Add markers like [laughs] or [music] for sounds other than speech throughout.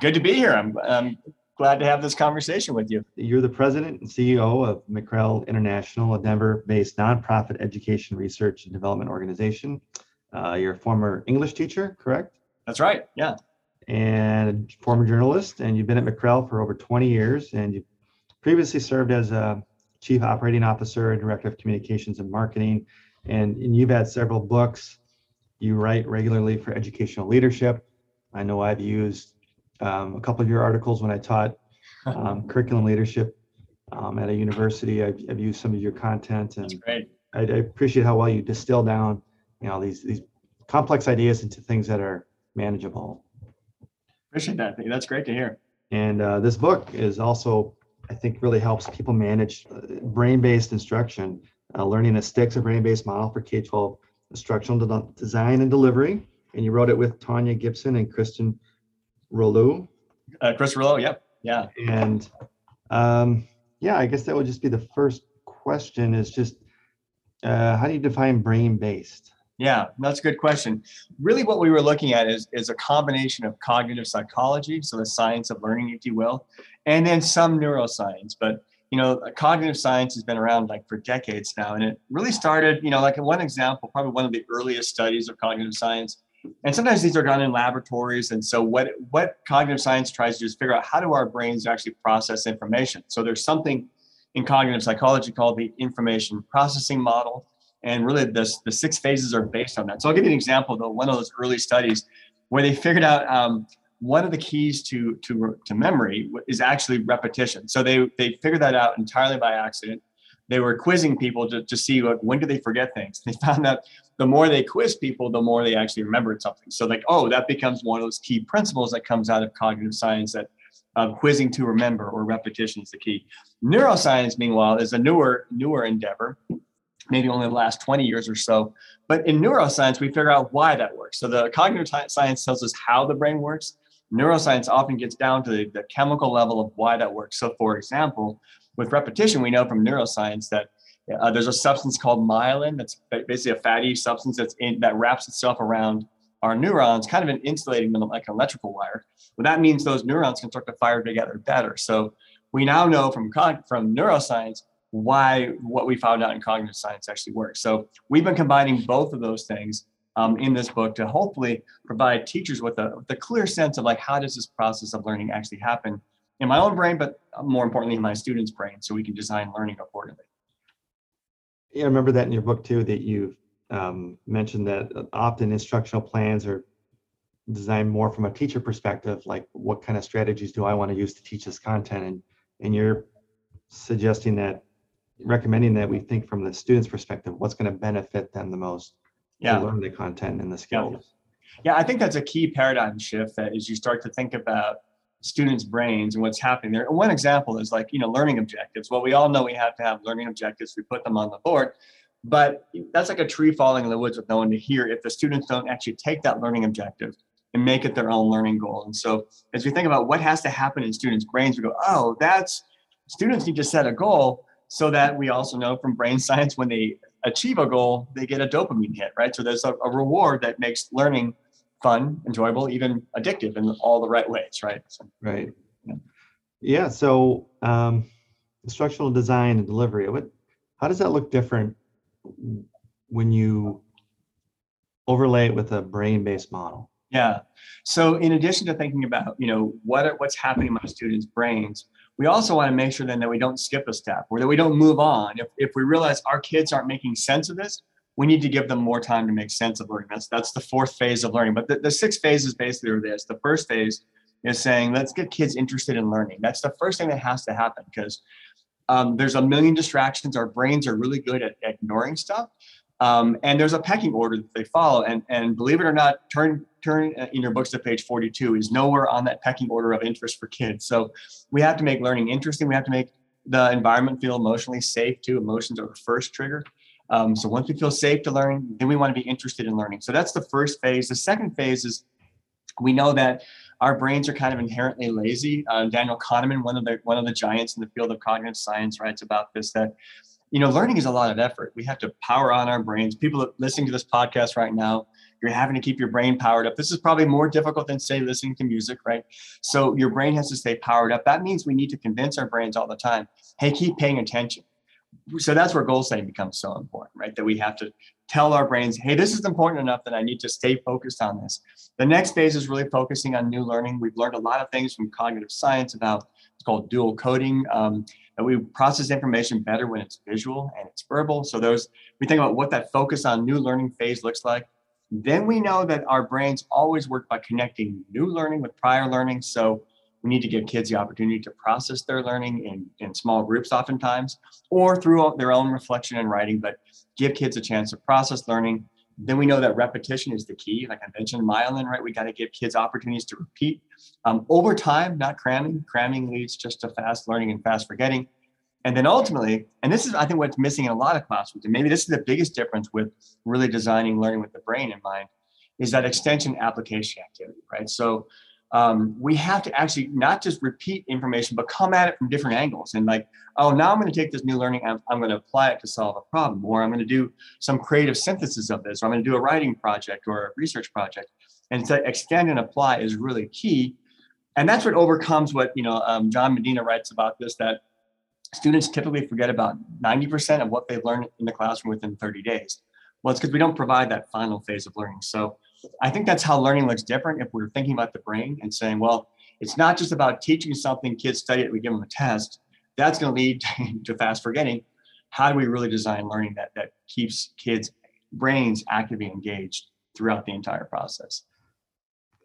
Good to be here. I'm, I'm glad to have this conversation with you. You're the president and CEO of McREL International, a Denver-based nonprofit education research and development organization. Uh, you're a former English teacher, correct? That's right. Yeah. And a former journalist, and you've been at McREL for over 20 years, and you previously served as a chief operating officer and director of communications and marketing. And, and you've had several books. You write regularly for educational leadership. I know I've used um, a couple of your articles when I taught um, [laughs] curriculum leadership um, at a university. I've, I've, used some of your content, and I, I, appreciate how well you distill down, you know, these these complex ideas into things that are manageable. Appreciate that. That's great to hear. And uh, this book is also, I think, really helps people manage uh, brain-based instruction, uh, learning that sticks a brain-based model for K-12 instructional design and delivery. And you wrote it with Tonia Gibson and Kristin Rouleau. Uh, Chris Rouleau, yep. Yeah. And um, yeah, I guess that would just be the first question is just uh, how do you define brain based? Yeah, that's a good question. Really, what we were looking at is, is a combination of cognitive psychology, so the science of learning, if you will, and then some neuroscience. But you know, cognitive science has been around like for decades now, and it really started, you know, like one example, probably one of the earliest studies of cognitive science and sometimes these are done in laboratories. And so what, what cognitive science tries to do is figure out how do our brains actually process information. So there's something in cognitive psychology called the information processing model. And really this, the six phases are based on that. So I'll give you an example of one of those early studies where they figured out um, one of the keys to, to, to memory is actually repetition. So they, they figured that out entirely by accident they were quizzing people to, to see like, when do they forget things. [laughs] They found that the more they quiz people, the more they actually remembered something. So like, oh, that becomes one of those key principles that comes out of cognitive science that um, quizzing to remember or repetition is the key. Neuroscience, meanwhile, is a newer newer endeavor, maybe only the last 20 years or so. But in neuroscience, we figure out why that works. So the cognitive science tells us how the brain works. Neuroscience often gets down to the, the chemical level of why that works. So for example, with repetition, we know from neuroscience that uh, there's a substance called myelin that's basically a fatty substance that's in, that wraps itself around our neurons, kind of an insulating them like an electrical wire. Well, that means those neurons can start to fire together better. So we now know from from neuroscience why what we found out in cognitive science actually works. So we've been combining both of those things um, in this book to hopefully provide teachers with a, with a clear sense of like how does this process of learning actually happen in my own brain, but more importantly in my students' brain, so we can design learning accordingly. Yeah, I remember that in your book too, that you um, mentioned that often instructional plans are designed more from a teacher perspective, like what kind of strategies do I want to use to teach this content? And, and you're suggesting that, recommending that we think from the student's perspective, what's going to benefit them the most yeah. learn the content and the skills. Yeah. yeah, I think that's a key paradigm shift that is you start to think about students' brains and what's happening there. One example is like, you know, learning objectives. Well, we all know we have to have learning objectives. We put them on the board, but that's like a tree falling in the woods with no one to hear if the students don't actually take that learning objective and make it their own learning goal. And so as we think about what has to happen in students' brains, we go, oh, that's students need to set a goal so that we also know from brain science when they achieve a goal, they get a dopamine hit, right? So there's a, a reward that makes learning fun, enjoyable, even addictive in all the right ways, right? So, right. Yeah. yeah so um, instructional design and delivery, what, how does that look different when you overlay it with a brain-based model? Yeah. So in addition to thinking about, you know, what what's happening in my students' brains, we also want to make sure then that we don't skip a step or that we don't move on. If, if we realize our kids aren't making sense of this, we need to give them more time to make sense of learning. That's that's the fourth phase of learning. But the, the six phases basically are this. The first phase is saying, let's get kids interested in learning. That's the first thing that has to happen because um, there's a million distractions. Our brains are really good at ignoring stuff. Um, and there's a pecking order that they follow. And, and believe it or not, turn turn in your books to page 42 is nowhere on that pecking order of interest for kids. So we have to make learning interesting. We have to make the environment feel emotionally safe too. Emotions are the first trigger. Um, so once we feel safe to learn, then we want to be interested in learning. So that's the first phase. The second phase is we know that our brains are kind of inherently lazy. Uh, Daniel Kahneman, one of the one of the giants in the field of cognitive science, writes about this that you know learning is a lot of effort. We have to power on our brains. People listening to this podcast right now, You're having to keep your brain powered up. This is probably more difficult than, say, listening to music, right? So your brain has to stay powered up. That means we need to convince our brains all the time hey, keep paying attention. So that's where goal setting becomes so important, right? That we have to tell our brains, hey, this is important enough that I need to stay focused on this. The next phase is really focusing on new learning. We've learned a lot of things from cognitive science about it's called dual coding. Um, that we process information better when it's visual and it's verbal. So those we think about what that focus on new learning phase looks like. Then we know that our brains always work by connecting new learning with prior learning. So we need to give kids the opportunity to process their learning in, in small groups oftentimes or through their own reflection and writing, but give kids a chance to process learning. Then we know that repetition is the key. Like I mentioned, myelin, right? We got to give kids opportunities to repeat um, over time, not cramming. Cramming leads just to fast learning and fast forgetting. And then ultimately, and this is, I think, what's missing in a lot of classrooms, and maybe this is the biggest difference with really designing learning with the brain in mind, is that extension application activity, right? So um, we have to actually not just repeat information, but come at it from different angles. And like, oh, now I'm going to take this new learning, I'm, I'm going to apply it to solve a problem, or I'm going to do some creative synthesis of this, or I'm going to do a writing project or a research project. And to extend and apply is really key. And that's what overcomes what, you know, um, John Medina writes about this, that students typically forget about 90% of what they've learned in the classroom within 30 days. Well, it's because we don't provide that final phase of learning. So I think that's how learning looks different if we're thinking about the brain and saying, well, it's not just about teaching something, kids study it, we give them a test. That's going to lead [laughs] to fast forgetting. How do we really design learning that, that keeps kids' brains actively engaged throughout the entire process?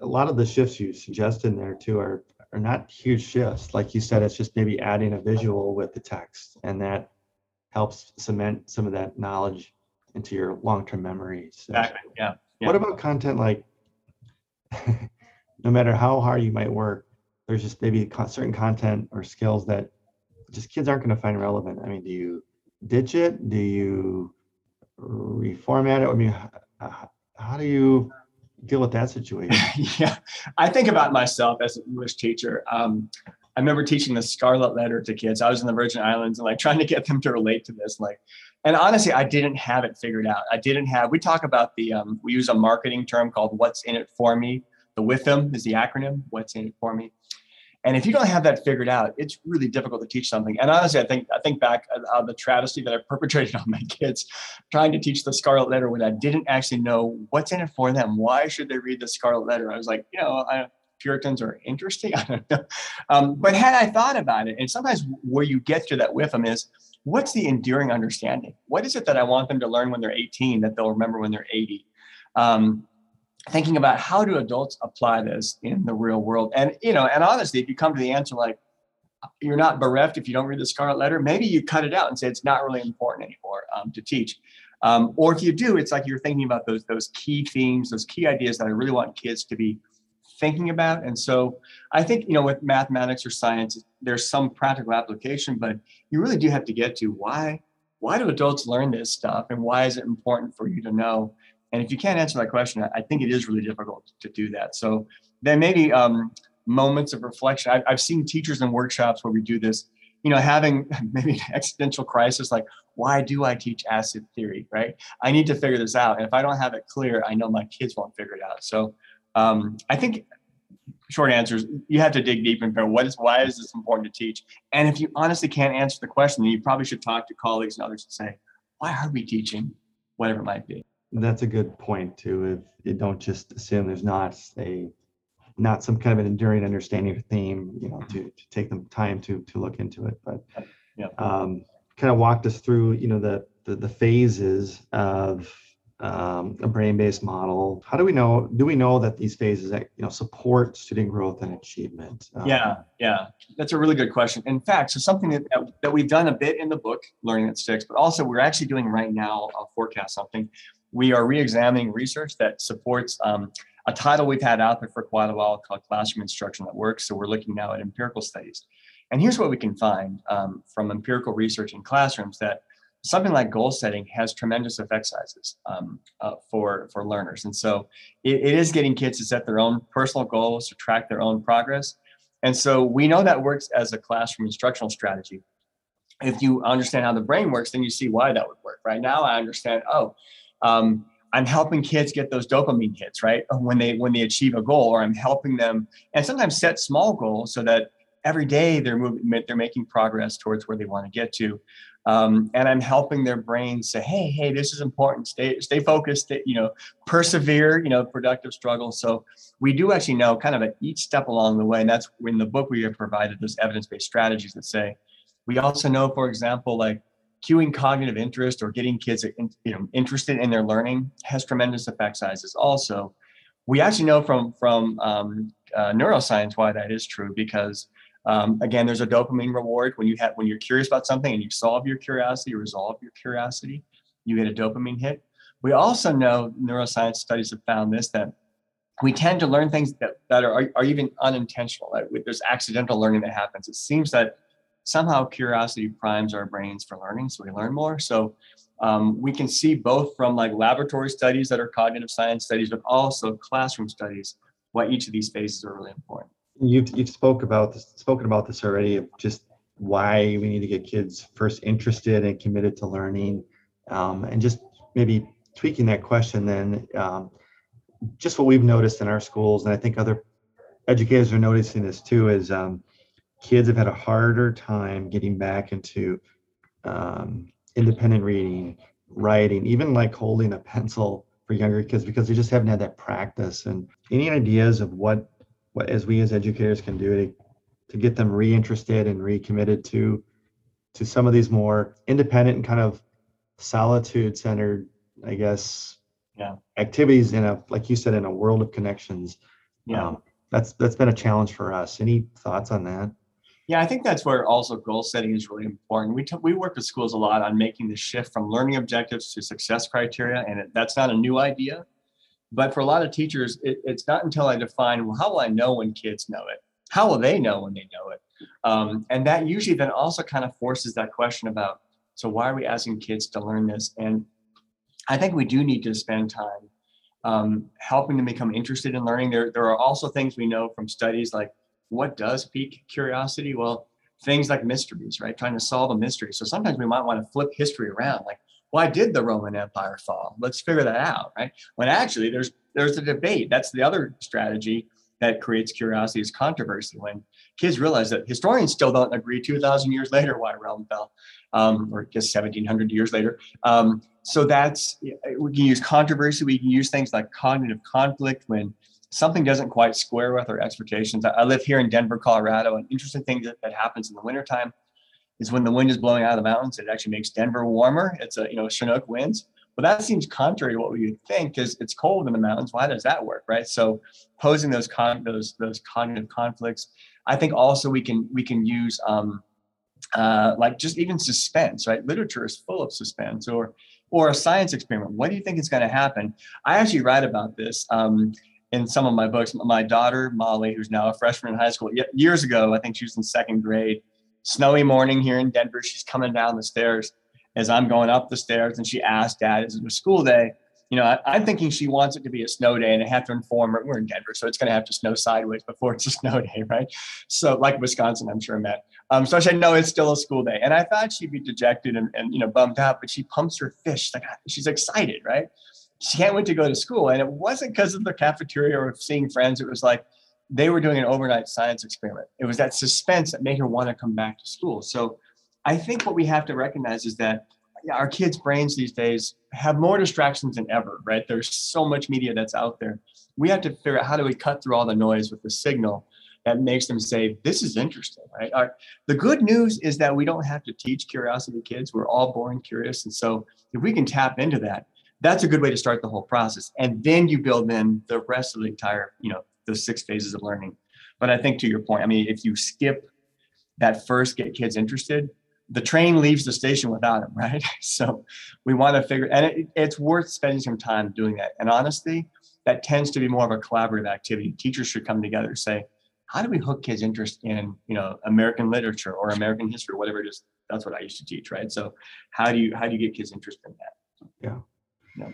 A lot of the shifts you suggest in there too are, are not huge shifts. Like you said, it's just maybe adding a visual with the text, and that helps cement some of that knowledge into your long-term memory. So Exactly. Yeah. Yeah. What about content like, [laughs] no matter how hard you might work, there's just maybe certain content or skills that just kids aren't going to find relevant. I mean, do you ditch it? Do you reformat it? I mean, how do you deal with that situation? [laughs] yeah, I think about myself as an English teacher. Um, I remember teaching the Scarlet Letter to kids. I was in the Virgin Islands and like trying to get them to relate to this. Like, and honestly, I didn't have it figured out. I didn't have. We talk about the. Um, we use a marketing term called "What's in it for me." The WIFM is the acronym. What's in it for me? And if you don't have that figured out, it's really difficult to teach something. And honestly, I think I think back on the travesty that I [laughs] perpetrated on my kids, trying to teach the Scarlet Letter when I didn't actually know what's in it for them. Why should they read the Scarlet Letter? I was like, you know, I, Puritans are interesting. [laughs] I don't know. Um, but had I thought about it, and sometimes where you get to that with them is, what's the enduring understanding? What is it that I want them to learn when they're 18 that they'll remember when they're 80? Um, thinking about how do adults apply this in the real world and you know and honestly if you come to the answer like you're not bereft if you don't read the scarlet letter maybe you cut it out and say it's not really important anymore um, to teach um, or if you do it's like you're thinking about those those key themes those key ideas that i really want kids to be thinking about and so i think you know with mathematics or science there's some practical application but you really do have to get to why why do adults learn this stuff and why is it important for you to know and if you can't answer that question, I think it is really difficult to do that. So then maybe um, moments of reflection. I've, I've seen teachers in workshops where we do this, you know, having [laughs] maybe an existential crisis like, why do I teach acid theory, right? I need to figure this out. And if I don't have it clear, I know my kids won't figure it out. So um, I think short answers, you have to dig deep and figure what is, why is this important to teach? And if you honestly can't answer the question, then you probably should talk to colleagues and others and say, why are we teaching? Whatever it might be. That's a good point too. If you don't just assume there's not a not some kind of an enduring understanding or theme, you know, to, to take them time to to look into it. But Yeah. um, kind of walked us through, you know, the the, the phases of um, a brain-based model. How do we know? Do we know that these phases, that, you know, support student growth and achievement? Um, Yeah, yeah, that's a really good question. In fact, so something that, that we've done a bit in the book, Learning That Sticks, but also we're actually doing right now, I'll forecast something. We are re-examining research that supports um, a title we've had out there for quite a while called Classroom Instruction That Works. So we're looking now at empirical studies. And here's what we can find um, from empirical research in classrooms that something like goal setting has tremendous effect sizes um, uh, for, for learners. And so it, it is getting kids to set their own personal goals, to track their own progress. And so we know that works as a classroom instructional strategy. If you understand how the brain works, then you see why that would work. Right now, I understand, oh, um, I'm helping kids get those dopamine hits, right? When they when they achieve a goal, or I'm helping them and sometimes set small goals so that every day they're moving, they're making progress towards where they want to get to. Um, and I'm helping their brains say, "Hey, hey, this is important. Stay, stay focused. You know, persevere. You know, productive struggle." So we do actually know kind of at each step along the way, and that's in the book we have provided those evidence-based strategies that say. We also know, for example, like cueing cognitive interest or getting kids you know interested in their learning has tremendous effect sizes. Also, we actually know from from um, uh, neuroscience why that is true because um, again, there's a dopamine reward when you have when you're curious about something and you solve your curiosity, resolve your curiosity, you get a dopamine hit. We also know neuroscience studies have found this that we tend to learn things that, that are, are even unintentional. There's accidental learning that happens. It seems that somehow curiosity primes our brains for learning, so we learn more. So um, we can see both from like laboratory studies that are cognitive science studies, but also classroom studies, why each of these phases are really important you've you've spoke about this spoken about this already of just why we need to get kids first interested and committed to learning um, and just maybe tweaking that question then um, just what we've noticed in our schools and i think other educators are noticing this too is um, kids have had a harder time getting back into um, independent reading writing even like holding a pencil for younger kids because they just haven't had that practice and any ideas of what what as we as educators can do to to get them reinterested and recommitted to to some of these more independent and kind of solitude centered i guess yeah. activities in a like you said in a world of connections. Yeah. Um, that's that's been a challenge for us. Any thoughts on that? Yeah i think that's where also goal setting is really important. We, t- we work with schools a lot on making the shift from learning objectives to success criteria and it, that's not a new idea but for a lot of teachers, it, it's not until I define, well, how will I know when kids know it? How will they know when they know it? Um, and that usually then also kind of forces that question about, so why are we asking kids to learn this? And I think we do need to spend time um, helping them become interested in learning. There, there are also things we know from studies like what does pique curiosity? Well, things like mysteries, right? Trying to solve a mystery. So sometimes we might want to flip history around. Like, why did the Roman Empire fall? Let's figure that out, right? When actually there's there's a debate. That's the other strategy that creates curiosity is controversy. When kids realize that historians still don't agree 2,000 years later why Rome fell, um, or just 1,700 years later. Um, so that's we can use controversy. We can use things like cognitive conflict when something doesn't quite square with our expectations. I, live here in Denver, Colorado. An interesting thing that, that happens in the wintertime is when the wind is blowing out of the mountains, it actually makes Denver warmer. It's a, you know, Chinook winds. But that seems contrary to what we would think because it's cold in the mountains. Why does that work, right? So posing those con- those those cognitive conflicts, I think also we can we can use um, uh, like just even suspense, right? Literature is full of suspense, or or a science experiment. What do you think is going to happen? I actually write about this um, in some of my books. My daughter Molly, who's now a freshman in high school, years ago, I think she was in second grade snowy morning here in Denver. She's coming down the stairs as I'm going up the stairs, and she asked, "Dad, is it a school day?" You know, I, am thinking she wants it to be a snow day, and I have to inform her we're in Denver, so it's going to have to snow sideways before it's a snow [laughs] day, right? So, like Wisconsin, I'm sure met. Um, so I said, "No, it's still a school day," and I thought she'd be dejected and, and you know bummed out, but she pumps her fish like she's excited, right? She can't wait to go to school, and it wasn't because of the cafeteria or seeing friends. It was like they were doing an overnight science experiment. It was that suspense that made her want to come back to school. So I think what we have to recognize is that our kids' brains these days have more distractions than ever, right? There's so much media that's out there. We have to figure out how do we cut through all the noise with the signal that makes them say, this is interesting, right? Our, the good news is that we don't have to teach curiosity kids. We're all born curious. And so if we can tap into that, that's a good way to start the whole process. And then you build in the rest of the entire, you know, those six phases of learning. But I think to your point, I mean, if you skip that first get kids interested, the train leaves the station without them, [laughs] right? So we want to figure, and it, it's worth spending some time doing that. And honestly, that tends to be more of a collaborative activity. Teachers should come together and say, how do we hook kids' interest in, you know, American literature or American history, whatever it is? That's what I used to teach, right? So how do you how do you get kids interest in that? Yeah. Yeah.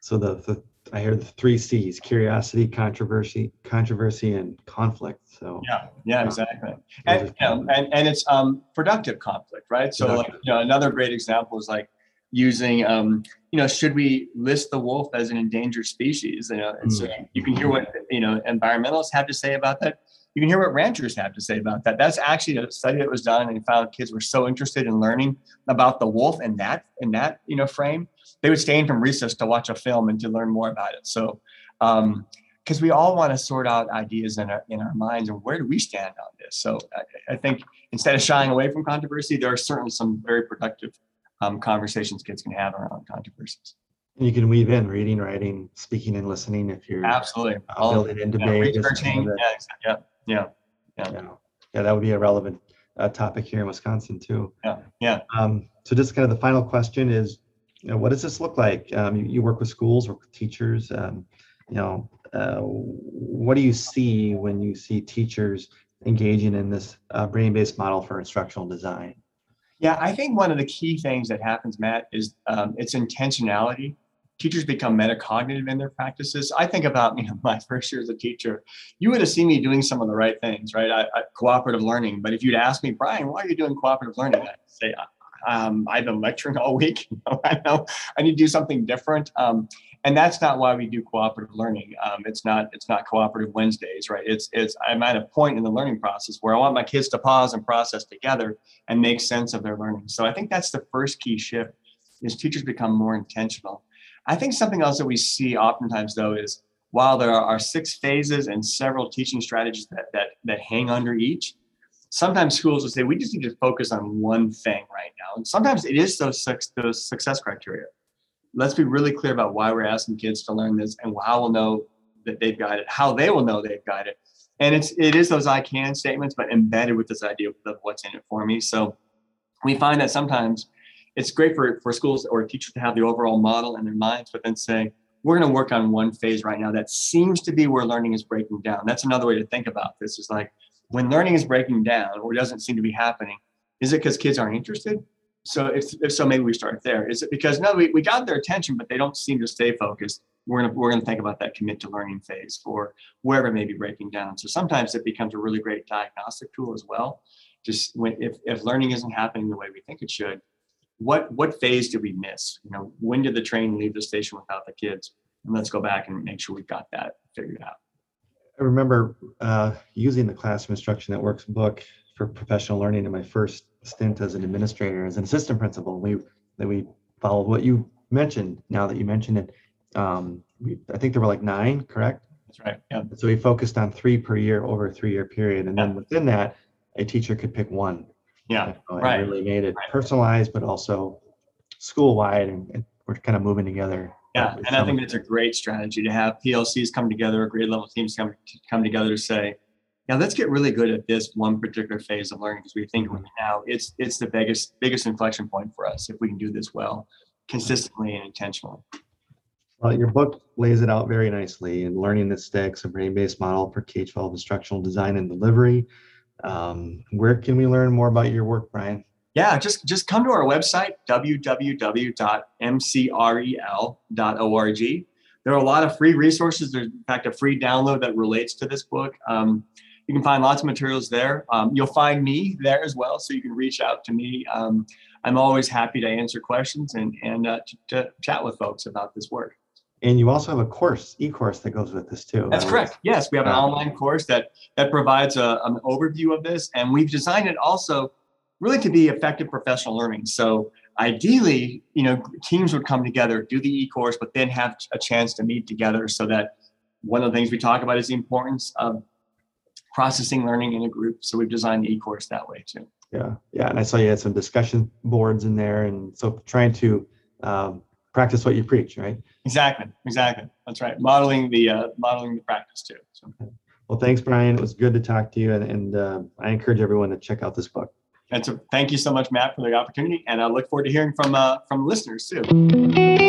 So the, the I hear the three C's: curiosity, controversy, controversy, and conflict. So yeah, yeah, exactly. And you know, and and it's um productive conflict, right? So like you know, another great example is like using, um, you know, should we list the wolf as an endangered species? You know, and so you can hear what you know environmentalists have to say about that. You can hear what ranchers have to say about that. That's actually a study that was done, and found kids were so interested in learning about the wolf in that in that you know frame, they would stay in from recess to watch a film and to learn more about it. So. Um, because we all want to sort out ideas in our in our minds and where do we stand on this so I, I think instead of shying away from controversy there are certainly some very productive um, conversations kids can have around controversies You can weave in reading, writing, speaking, and listening if you're absolutely uh, All- building in yeah, debate. just researching yeah, yeah yeah Yeah, yeah, that would be a relevant uh, topic here in Wisconsin too. Yeah, yeah. Um, so just kind of the final question is, you know, what does this look like? Um, you, you work with schools, work with teachers. Um, you know, uh, what do you see when you see teachers engaging in this uh, brain-based model for instructional design? Yeah, I think one of the key things that happens, Matt, is um, it's intentionality. Teachers become metacognitive in their practices. I think about you know [laughs] my first year as a teacher. You would have seen me doing some of the right things, right? I, I, cooperative learning. But if you'd ask me, Bryan, why are you doing cooperative learning? I'd say, um, I've been lecturing [laughs] all week. I know I need to do something different. Um, and that's not why we do cooperative learning. Um, it's not it's not cooperative Wednesdays, right? It's it's I'm at a point in the learning process where I want my kids to pause and process together and make sense of their learning. So I think that's the first key shift is teachers become more intentional. I think something else that we see oftentimes though is while there are six phases and several teaching strategies that that that hang under each, sometimes schools will say we just need to focus on one thing right now. And sometimes it is those those success criteria let's be really clear about why we're asking kids to learn this and how we'll know that they've got it, how they will know they've got it. And it's it is those I can statements, but embedded with this idea of what's in it for me. So we find that sometimes it's great for, for schools or teachers to have the overall model in their minds, but then say, we're going to work on one phase right now that seems to be where learning is breaking down. That's another way to think about this is like when learning is breaking down or doesn't seem to be happening, is it because kids aren't interested? So if, if so, maybe we start there. Is it because no, we, we got their attention, but they don't seem to stay focused. We're gonna we're gonna think about that commit to learning phase or wherever it may be breaking down. So sometimes it becomes a really great diagnostic tool as well. Just when if, if learning isn't happening the way we think it should, what what phase did we miss? You know, when did the train leave the station without the kids? And let's go back and make sure we've got that figured out. I remember uh, using the Classroom Instruction that Works book for professional learning in my first stint as an administrator, as an assistant principal. We that we followed what you mentioned. Now that you mentioned it, um, we, I think there were like nine, correct? That's right. Yeah. So we focused on three per year over a three-year period, and then within that, a teacher could pick one. Yeah. you know, right, Really made it right. personalized, but also school-wide, and, and we're kind of moving together. Yeah, and I think it's a great strategy to have PLCs come together, or grade level teams come to come together to say, yeah, let's get really good at this one particular phase of learning because we think Mhm. now it's it's the biggest biggest inflection point for us if we can do this well, consistently and intentionally. Well, your book lays it out very nicely in Learning That Sticks, a brain-based model for K-12 instructional design and delivery. Um, where can we learn more about your work, Bryan? Yeah, just just come to our website www.mcrel.org. There are a lot of free resources. There's in fact a free download that relates to this book. Um, you can find lots of materials there. Um, you'll find me there as well, so you can reach out to me. Um, I'm always happy to answer questions and and uh, to, to chat with folks about this work. And you also have a course, e-course that goes with this too. That's correct. Yes, we have an online course that that provides a, an overview of this, and we've designed it also really to be effective professional learning. So ideally, you know, teams would come together, do the e-course, but then have a chance to meet together, so that one of the things we talk about is the importance of processing learning in a group. So we've designed the e-course that way too. Yeah, yeah, and I saw you had some discussion boards in there, and so trying to um, practice what you preach, right? Exactly, exactly. That's right. Modeling the uh, modeling the practice too. So Well, thanks, Bryan. It was good to talk to you, and, and uh, I encourage everyone to check out this book. And so thank you so much, Matt, for the opportunity, and I look forward to hearing from uh, from listeners too.